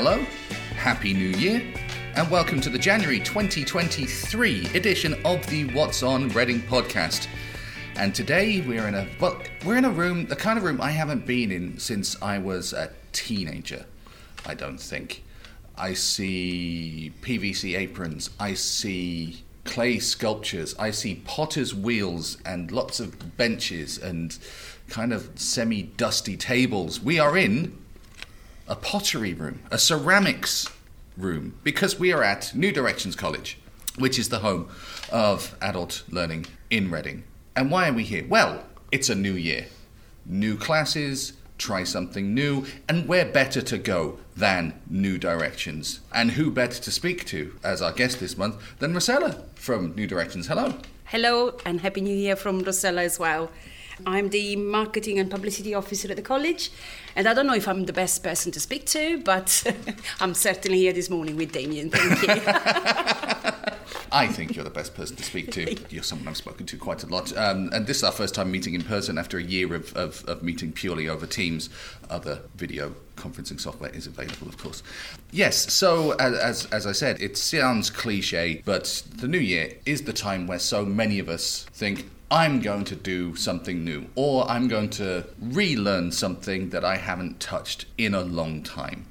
Hello, Happy New Year, and welcome to the January 2023 edition of the What's On Reading podcast. And today we're in a well, we're in a room, the kind of room I haven't been in since I was a teenager. I don't think. I see PVC aprons. I see clay sculptures. I see potter's wheels and lots of benches and kind of semi dusty tables. We are in a pottery room, a ceramics room, because we are at New Directions College, which is the home of adult learning in Reading. And why are we here? Well, it's a new year, new classes, try something new, and where better to go than New Directions? And who better to speak to as our guest this month than Rosella from New Directions? Hello. Hello, and Happy New Year from Rosella as well. I'm the marketing and publicity officer at the college, and I don't know if I'm the best person to speak to, but I'm certainly here this morning with Damien. Thank you. I think you're the best person to speak to. You're someone I've spoken to quite a lot. Um, and this is our first time meeting in person after a year of, of, of meeting purely over Teams. Other video conferencing software is available, of course. Yes, so as, as I said, it sounds cliche, but the new year is the time where so many of us think, I'm going to do something new, or I'm going to relearn something that I haven't touched in a long time.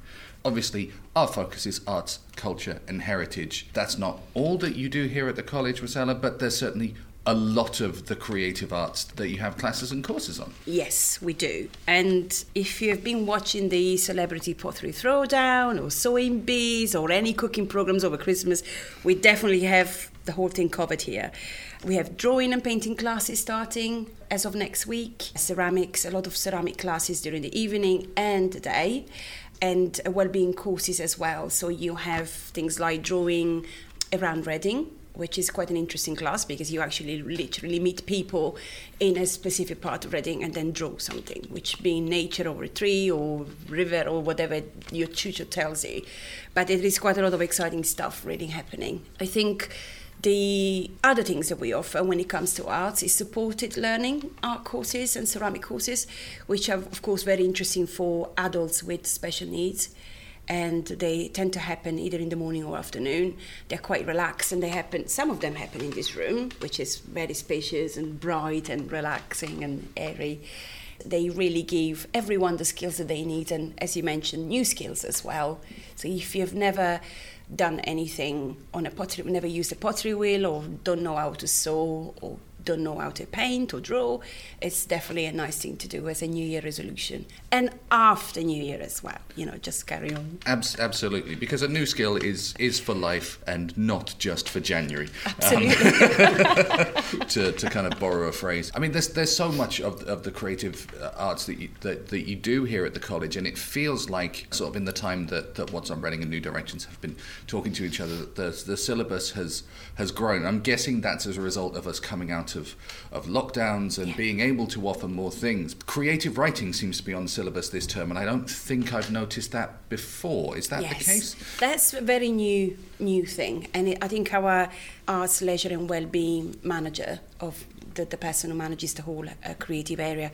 Obviously, our focus is arts, culture, and heritage. That's not all that you do here at the college, Rosella, but there's certainly a lot of the creative arts that you have classes and courses on. Yes, we do. And if you've been watching the Celebrity Pottery Throwdown or Sewing Bees or any cooking programs over Christmas, we definitely have the whole thing covered here. We have drawing and painting classes starting as of next week, ceramics, a lot of ceramic classes during the evening and the day and uh, well-being courses as well. So you have things like drawing around Reading, which is quite an interesting class because you actually literally meet people in a specific part of Reading and then draw something, which being nature or a tree or river or whatever your tutor tells you. But there is quite a lot of exciting stuff really happening. I think the other things that we offer when it comes to arts is supported learning art courses and ceramic courses, which are, of course, very interesting for adults with special needs. And they tend to happen either in the morning or afternoon. They're quite relaxed, and they happen. Some of them happen in this room, which is very spacious and bright and relaxing and airy. They really give everyone the skills that they need, and as you mentioned, new skills as well. So if you've never done anything on a pottery, never used a pottery wheel or don't know how to sew or don't know how to paint or draw, it's definitely a nice thing to do as a New Year resolution. And after New Year as well, you know, just carry on. Abs- absolutely, because a new skill is is for life and not just for January. Absolutely. Um, to, to kind of borrow a phrase. I mean, there's there's so much of, of the creative uh, arts that you, that, that you do here at the college, and it feels like sort of in the time that, that What's on Reading and New Directions have been talking to each other, the, the syllabus has has grown. I'm guessing that's as a result of us coming out of, of lockdowns and yeah. being able to offer more things. Creative writing seems to be on the syllabus this term, and I don't think I've noticed that before. Is that yes. the case? That's a very new new thing, and it, I think our arts, leisure, and well-being manager of the, the person who manages the whole uh, creative area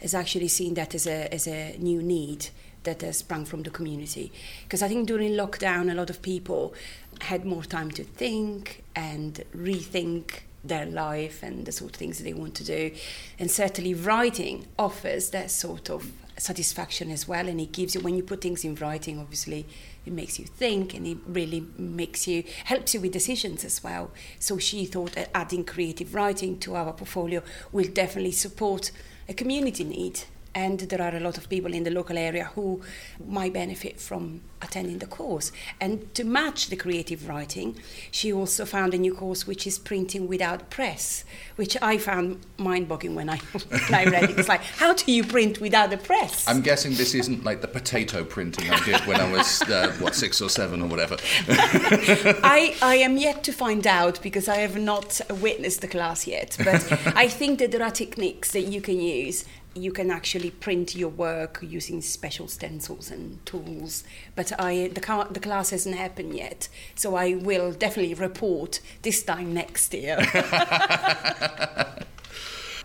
has actually seen that as a as a new need that has sprung from the community. Because I think during lockdown, a lot of people had more time to think and rethink their life and the sort of things they want to do. And certainly writing offers that sort of satisfaction as well. And it gives you, when you put things in writing, obviously, it makes you think and it really makes you, helps you with decisions as well. So she thought that adding creative writing to our portfolio will definitely support a community need and there are a lot of people in the local area who might benefit from attending the course. And to match the creative writing, she also found a new course which is printing without press, which I found mind-boggling when I, when I read it. It's like, how do you print without a press? I'm guessing this isn't like the potato printing I did when I was, uh, what, six or seven or whatever. I, I am yet to find out because I have not witnessed the class yet, but I think that there are techniques that you can use you can actually print your work using special stencils and tools. But I, the, the class hasn't happened yet, so I will definitely report this time next year.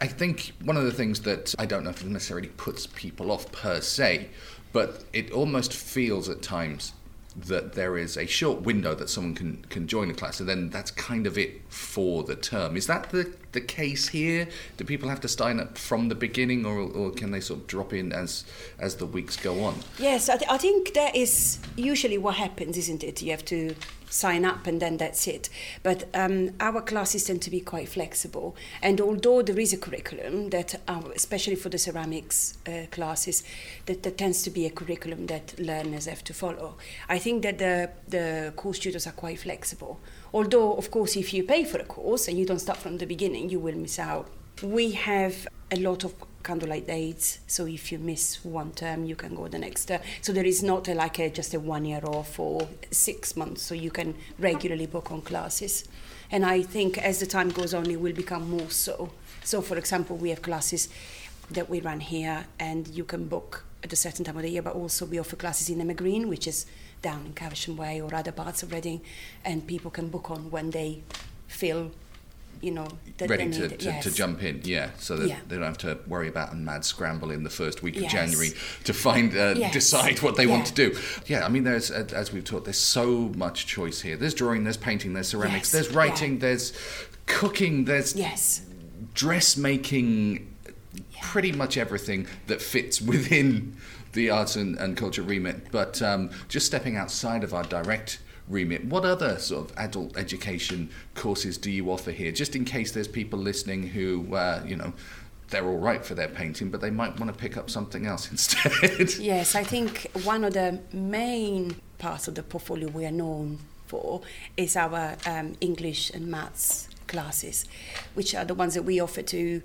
I think one of the things that I don't know if it necessarily puts people off per se, but it almost feels at times that there is a short window that someone can, can join a class, and then that's kind of it for the term. Is that the, the case here? Do people have to sign up from the beginning, or, or can they sort of drop in as as the weeks go on? Yes, I, th- I think that is usually what happens, isn't it? You have to sign up and then that's it. But um, our classes tend to be quite flexible. And although there is a curriculum that, uh, especially for the ceramics uh, classes, that, that tends to be a curriculum that learners have to follow, I think that the, the course tutors are quite flexible. Although, of course, if you pay for a course and you don't start from the beginning, you will miss out. We have a lot of candlelight dates. So if you miss one term, you can go the next term. So there is not a, like a, just a one year off or six months. So you can regularly book on classes. And I think as the time goes on, it will become more so. So for example, we have classes that we run here, and you can book at a certain time of the year. But also we offer classes in Emmer Green, which is down in Caversham Way or other parts of Reading, and people can book on when they feel you know, ready to, to, yes. to, jump in, yeah, so that yeah. they don't have to worry about a mad scramble in the first week of yes. January to find uh, yes. decide what they yeah. want to do. Yeah, I mean, there's as we've talked, there's so much choice here. There's drawing, there's painting, there's ceramics, there's writing, yeah. there's cooking, there's yes. dressmaking, pretty much everything that fits within the arts and, and culture remit. But um, just stepping outside of our direct remit. What other sort of adult education courses do you offer here? Just in case there's people listening who, uh, you know, they're all right for their painting, but they might want to pick up something else instead. yes, I think one of the main parts of the portfolio we are known for is our um, English and maths classes, which are the ones that we offer to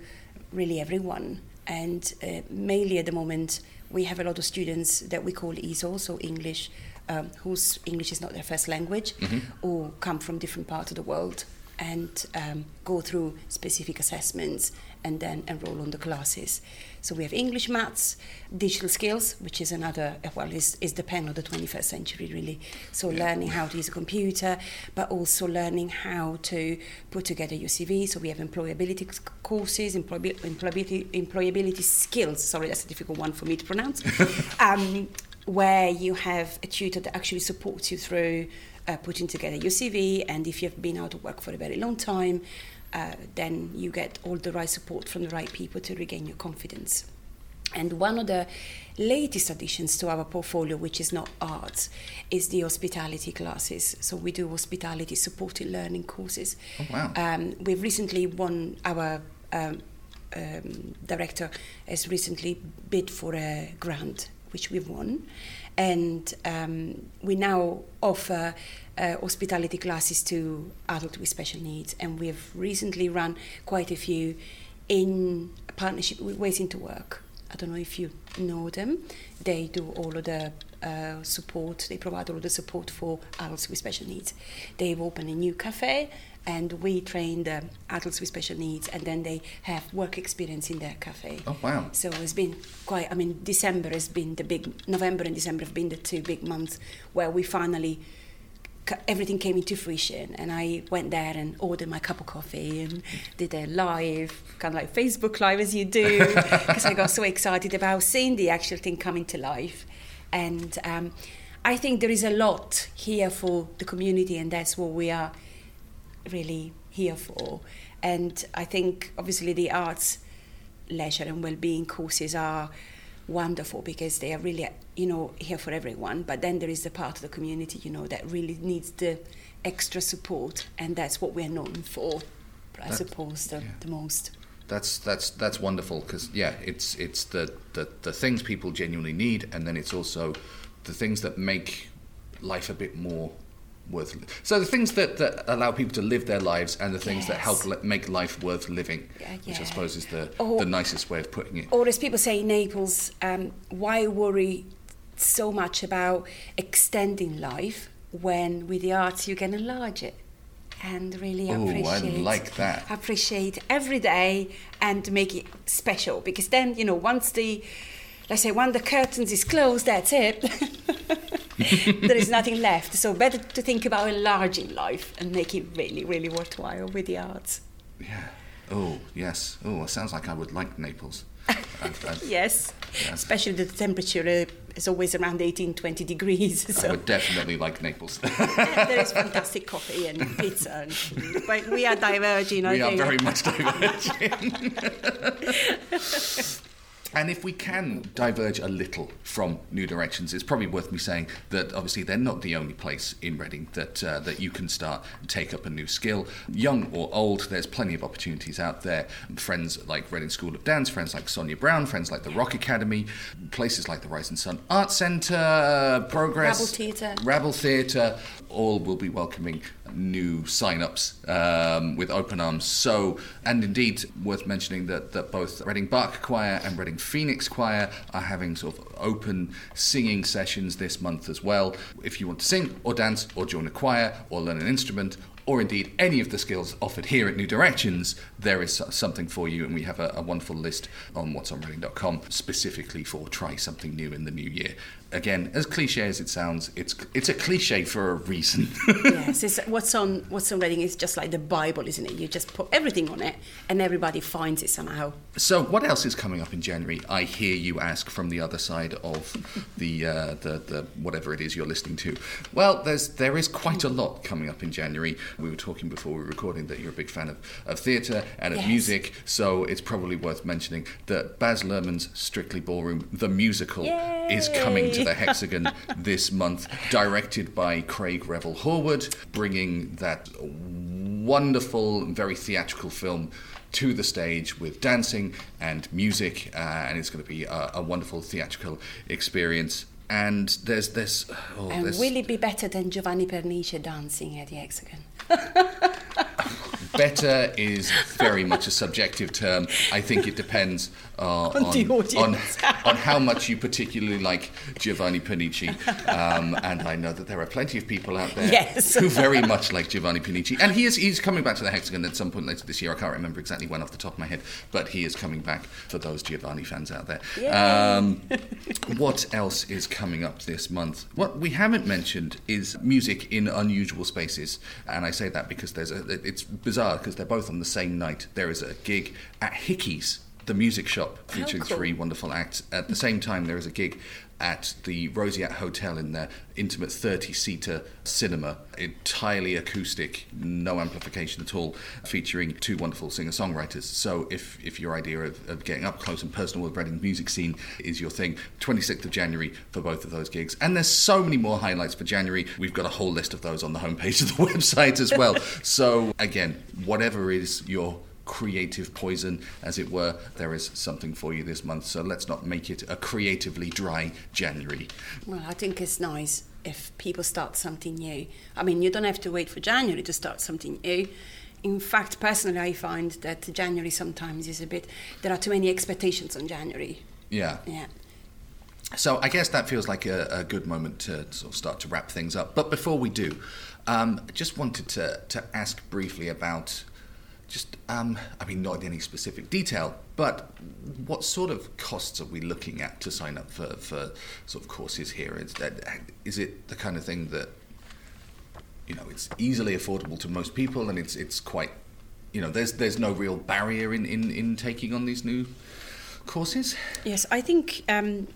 really everyone. And uh, mainly at the moment, we have a lot of students that we call ESOL, so English um, whose English is not their first language mm-hmm. or come from different parts of the world and um, go through specific assessments and then enroll on the classes. So we have English, maths, digital skills, which is another, well, is, is the pen of the 21st century, really. So yeah. learning how to use a computer, but also learning how to put together your CV. So we have employability courses, employability, employability skills. Sorry, that's a difficult one for me to pronounce. um, where you have a tutor that actually supports you through uh, putting together your CV. And if you've been out of work for a very long time, uh, then you get all the right support from the right people to regain your confidence. And one of the latest additions to our portfolio, which is not arts, is the hospitality classes. So we do hospitality supported learning courses. Oh, wow. Um, we've recently won our um, um, director has recently bid for a grant which we've won. And um, we now offer uh, hospitality classes to adults with special needs. And we've recently run quite a few in partnership with Waiting to Work. I don't know if you know them. They do all of the uh, support, they provide all of the support for adults with special needs. They've opened a new cafe and we train the adults with special needs and then they have work experience in their cafe. Oh wow. So it's been quite I mean December has been the big November and December have been the two big months where we finally everything came into fruition and I went there and ordered my cup of coffee and did a live kind of like Facebook live as you do because I got so excited about seeing the actual thing coming to life and um, I think there is a lot here for the community and that's what we are really here for. And I think obviously the arts, leisure and well-being courses are wonderful because they are really, you know, here for everyone. But then there is the part of the community, you know, that really needs the extra support, and that's what we're known for, I that, suppose, the, yeah. the most that's that's that's wonderful because yeah it's it's the, the the things people genuinely need and then it's also the things that make life a bit more worth. So the things that, that allow people to live their lives and the things yes. that help make life worth living, yeah, yeah. which I suppose is the, or, the nicest way of putting it. Or as people say in Naples, um, why worry so much about extending life when with the arts you can enlarge it? and really appreciate I like that. appreciate every day and make it special because then you know once the let's say when the curtains is closed that's it there is nothing left. So better to think about enlarging life and make it really, really worthwhile with the arts. Yeah. Oh, yes. Oh, it sounds like I would like Naples. I've, I've, yes. Especially the temperature uh, is always around 18, 20 degrees. I would definitely like Naples. there is fantastic coffee and pizza. And, but we are diverging. I we are think. very much diverging. And if we can diverge a little from New Directions, it's probably worth me saying that obviously they're not the only place in Reading that uh, that you can start and take up a new skill, young or old. There's plenty of opportunities out there. Friends like Reading School of Dance, friends like Sonia Brown, friends like the Rock Academy, places like the Rising Sun Art Centre, Progress, Rabble Theatre. Rabble Theatre, all will be welcoming new sign-ups um, with open arms. So, and indeed, worth mentioning that, that both Reading Bach Choir and Reading Phoenix Choir are having sort of open singing sessions this month as well. If you want to sing or dance or join a choir or learn an instrument or indeed any of the skills offered here at New Directions, there is something for you, and we have a, a wonderful list on whatsonreading.com specifically for try something new in the new year. Again, as cliche as it sounds, it's it's a cliche for a reason. yes, it's, what's on what's on Reading is just like the Bible, isn't it? You just put everything on it, and everybody finds it somehow. so, what else is coming up in January? I hear you ask from the other side of the uh, the, the whatever it is you're listening to. Well, there's there is quite a lot coming up in January. We were talking before we were recording that you're a big fan of, of theatre and of Yes. music, so it's probably worth mentioning that Baz Luhrmann's Strictly Ballroom, the musical, is coming to the Hexagon this month, directed by Craig Revel Horwood, bringing that wonderful, very theatrical film to the stage with dancing and music, uh, and it's going to be a, a wonderful theatrical experience. And there's this. Oh, And there's will it be better than Giovanni Pernice dancing at the Hexagon? better is very much a subjective term. I think it depends uh, On on, on, on how much you particularly like Giovanni Pernice. Um, and I know that there are plenty of people out there Yes. who very much like Giovanni Pernice. And he is he's coming back to the Hexagon at some point later this year. I can't remember exactly when off the top of my head, but he is coming back for those Giovanni fans out there. Um, what else is coming up this month? What we haven't mentioned is music in unusual spaces, and I say that because there's a. It's bizarre because they're both on the same night. There is a gig at Hickies, the music shop, featuring cool. three wonderful acts. At the same time, there is a gig at the Roseate Hotel in their intimate 30-seater cinema, entirely acoustic, no amplification at all, featuring two wonderful singer-songwriters. So if, if your idea of, of getting up close and personal with Reading music scene is your thing, 26th of January for both of those gigs. And there's so many more highlights for January. We've got a whole list of those on the homepage of the website as well. so again, whatever is your creative poison, as it were. There is something for you this month, so let's not make it a creatively dry January. Well, I think it's nice if people start something new. I mean, you don't have to wait for January to start something new. In fact, personally, I find that January sometimes is a bit, there are too many expectations on January. Yeah. Yeah. So I guess that feels like a, a good moment to sort of start to wrap things up. But before we do, um, I just wanted to, to ask briefly about just, um, I mean, not in any specific detail, but what sort of costs are we looking at to sign up for, for sort of courses here? Is, that, is it the kind of thing that, you know, it's easily affordable to most people and it's, it's quite, you know, there's, there's no real barrier in, in, in taking on these new courses? Yes, I think um,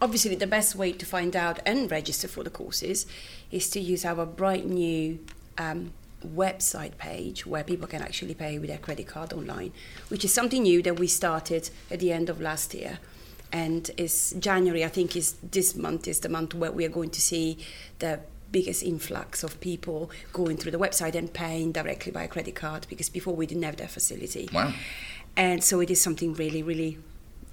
obviously the best way to find out and register for the courses is to use our bright new um, website page where people can actually pay with their credit card online, which is something new that we started at the end of last year. And is January, I think, is this month is the month where we are going to see the biggest influx of people going through the website and paying directly by credit card because before we didn't have that facility. Wow. And so it is something really, really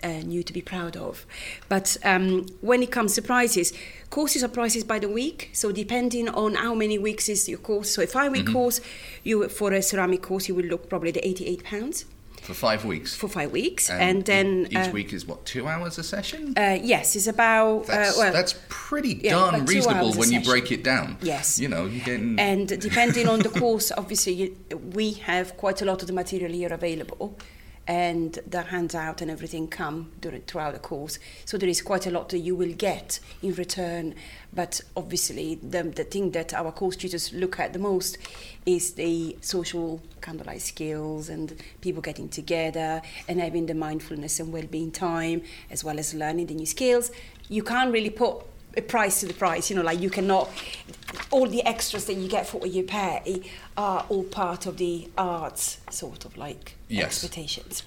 uh, new to be proud of. But um, when it comes to prices, courses are prices by the week. So depending on how many weeks is your course. So a five-week Mm-hmm. course, you for a ceramic course, you will look probably at eighty-eight pounds For five weeks? for five weeks, and, e- then each uh, week is what two hours a session. Uh, yes, it's about that's, uh, well, that's pretty darn reasonable when you break it down. Yes. you know getting. And depending on the course, obviously, you, we have quite a lot of the material here available. And the handout and everything come during, throughout the course. So there is quite a lot that you will get in return. But obviously, the, the thing that our course tutors look at the most is the social kind of like skills and people getting together and having the mindfulness and well-being time as well as learning the new skills. You can't really put a price to the price. You know, like you cannot, all the extras that you get for what you pay are all part of the arts sort of like Yes. expectations.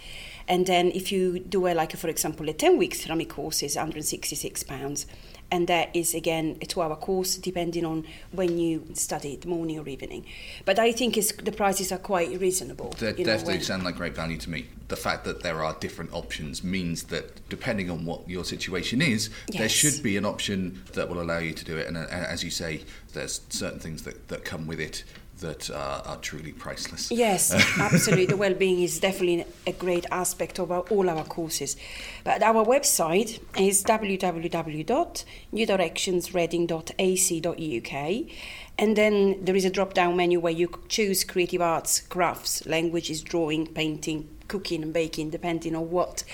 And then if you do a, like, for example, a 10 week ceramic course is 166 pounds. And that is again a two hour course depending on when you study it, morning or evening. But I think the prices are quite reasonable. They you know, definitely sound like great value to me. The fact that there are different options means that depending on what your situation is, there should be an option that will allow you to do it. And uh, as you say, there's certain things that, that come with it that uh, are truly priceless. Yes, absolutely. The well-being is definitely a great aspect of our, all our courses. But our website is www.newdirectionsreading.ac.uk, and then there is a drop-down menu where you choose creative arts, crafts, languages, drawing, painting, cooking, and baking, depending on what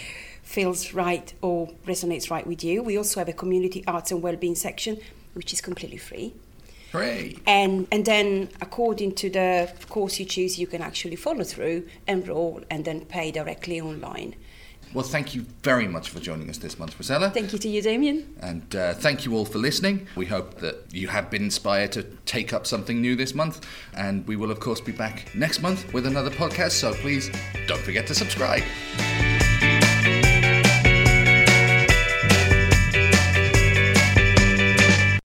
feels right or resonates right with you. We also have a community arts and well-being section, which is completely free. Hooray! And, and then, according to the course you choose, you can actually follow through, enroll, and then pay directly online. Well, thank you very much for joining us this month, Rosella. Thank you to you, Damien. And uh, thank you all for listening. We hope that you have been inspired to take up something new this month. And we will, of course, be back next month with another podcast. So please don't forget to subscribe.